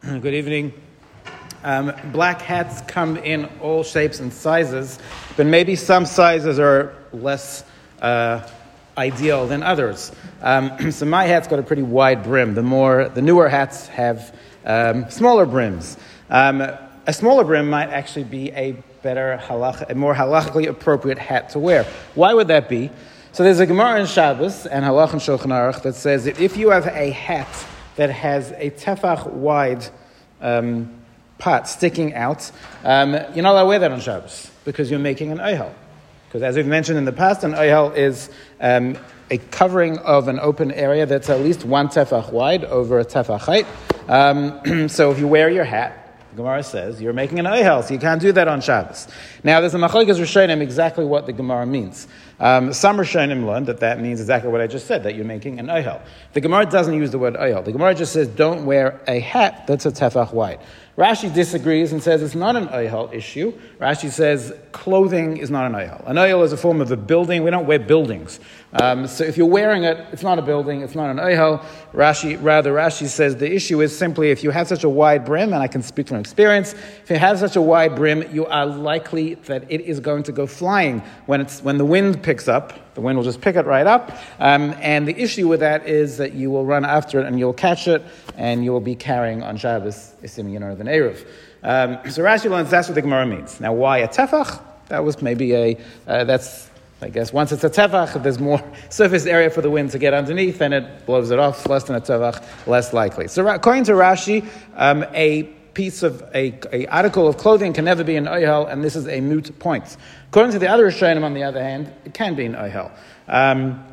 Good evening. Um, black hats come in all shapes and sizes, but maybe some sizes are less uh, ideal than others. Um, so my hat's got a pretty wide brim. The more, the newer hats have um, smaller brims. Um, a smaller brim might actually be a better halach, a more halachically appropriate hat to wear. Why would that be? So there's a Gemara in Shabbos and Halach and Shulchan Aruch that says that if you have a hat that has a tefach wide um, part sticking out, um, you're not allowed to wear that on Shabbos because you're making an oihel. Because as we've mentioned in the past, an oihel is um, a covering of an open area that's at least one tefach wide over a tefach height. Um, so if you wear your hat, Gemara says you're making an oihel, so you can't do that on Shabbos. Now, there's a machlekes rishonim exactly what the Gemara means. Um, some rishonim learn that that means exactly what I just said, that you're making an oihel. The Gemara doesn't use the word oihel. The Gemara just says don't wear a hat that's a tefach wide. Rashi disagrees and says it's not an oihel issue. Rashi says clothing is not an oihel. An oihel is a form of a building. We don't wear buildings. Um, so if you're wearing it, it's not a building, it's not an oihel. Rashi, rather, Rashi says the issue is simply if you have such a wide brim, and I can speak from experience, if you have such a wide brim, you are likely that it is going to go flying when, it's, when the wind picks up. The wind will just pick it right up. Um, and the issue with that is that you will run after it and you'll catch it and you will be carrying on Shabbos, assuming you know the Eruv. Um, so Rashi learns that's what the Gemara means. Now, why a tefach? That was maybe a, uh, that's, I guess, once it's a tefach, there's more surface area for the wind to get underneath, and it blows it off. Less than a tefach, less likely. So according to Rashi, um, a piece of a, a, article of clothing can never be an oihel, and this is a moot point. According to the other Rishonim, on the other hand, it can be an oihel. Um,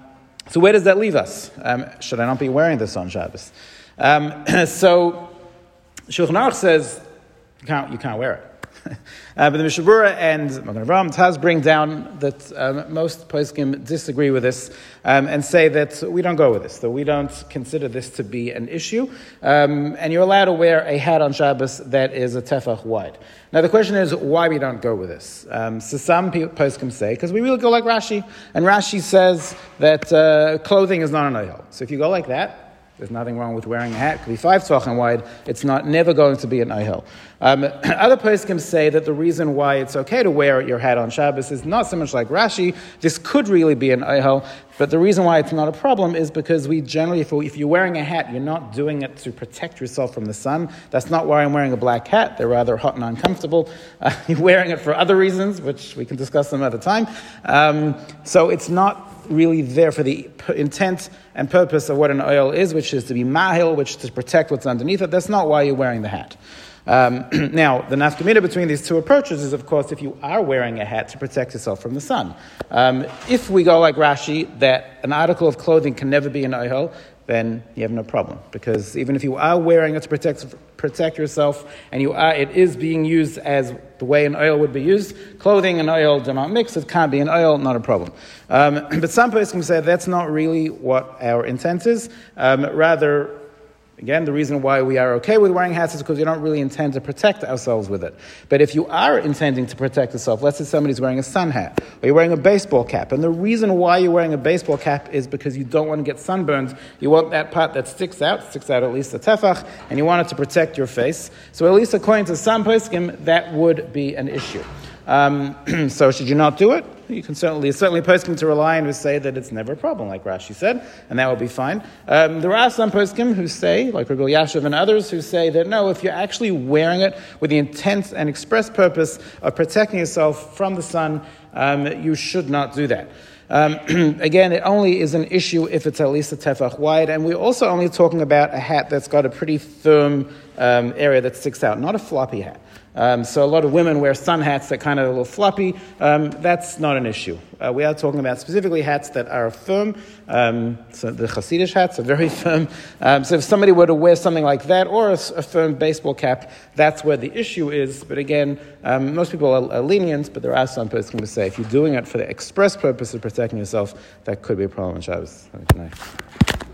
so where does that leave us? Um, should I not be wearing this on Shabbos? Um, so Shulchan Aruch says you can't, you can't wear it. uh, but the Mishnah Berurah and Magen Avraham Taz bring down that um, most poskim disagree with this um, and say that we don't go with this, that we don't consider this to be an issue, um, and you're allowed to wear a hat on Shabbos that is a tefach wide. Now the question is why we don't go with this. Um, so some poskim say because we really go like Rashi, and Rashi says that uh, clothing is not an oihel. So if you go like that, there's nothing wrong with wearing a hat. It could be five tefachim wide. It's not never going to be an ohel. Um, other poskim say that the reason why it's okay to wear your hat on Shabbos is not so much like Rashi. This could really be an ohel, but the reason why it's not a problem is because we generally, if, if you're wearing a hat, you're not doing it to protect yourself from the sun. That's not why I'm wearing a black hat. They're rather hot and uncomfortable. Uh, you're wearing it for other reasons, which we can discuss some other time. Um, so it's not really there for the intent and purpose of what an oihel is, which is to be mahil, which is to protect what's underneath it. That's not why you're wearing the hat. Um, now, the nafkamina between these two approaches is, of course, if you are wearing a hat to protect yourself from the sun. Um, if we go like Rashi, that an article of clothing can never be an oihel, then you have no problem. Because even if you are wearing it to protect, protect yourself, and you are, it is being used as the way an oihel would be used, clothing and oihel do not mix, it can't be an oihel, not a problem. Um, but some person say that's not really what our intent is. Um, rather, Again, the reason why we are okay with wearing hats is because we don't really intend to protect ourselves with it. But if you are intending to protect yourself, let's say somebody's wearing a sun hat, or you're wearing a baseball cap, and the reason why you're wearing a baseball cap is because you don't want to get sunburned. You want that part that sticks out, sticks out at least a tefach, and you want it to protect your face. So at least according to some poskim, that would be an issue. Um, so should you not do it? You can certainly, certainly poskim to rely on who say that it's never a problem, like Rashi said, and that will be fine. Um, there are some poskim who say, like Rabbi Elyashiv and others, who say that no, if you're actually wearing it with the intent and express purpose of protecting yourself from the sun, um, you should not do that. Um, again, it only is an issue if it's at least a tefach wide, and we're also only talking about a hat that's got a pretty firm um, area that sticks out, not a floppy hat. Um, so a lot of women wear sun hats that kind of a little floppy. Um, that's not an issue. Uh, we are talking about specifically hats that are firm. Um, so the Hasidic hats are very firm. Um, so if somebody were to wear something like that or a, a, firm baseball cap, that's where the issue is. But again, um, most people are, are, lenient, but there are some people who say if you're doing it for the express purpose of protecting yourself, that could be a problem in Shabbos. Good night.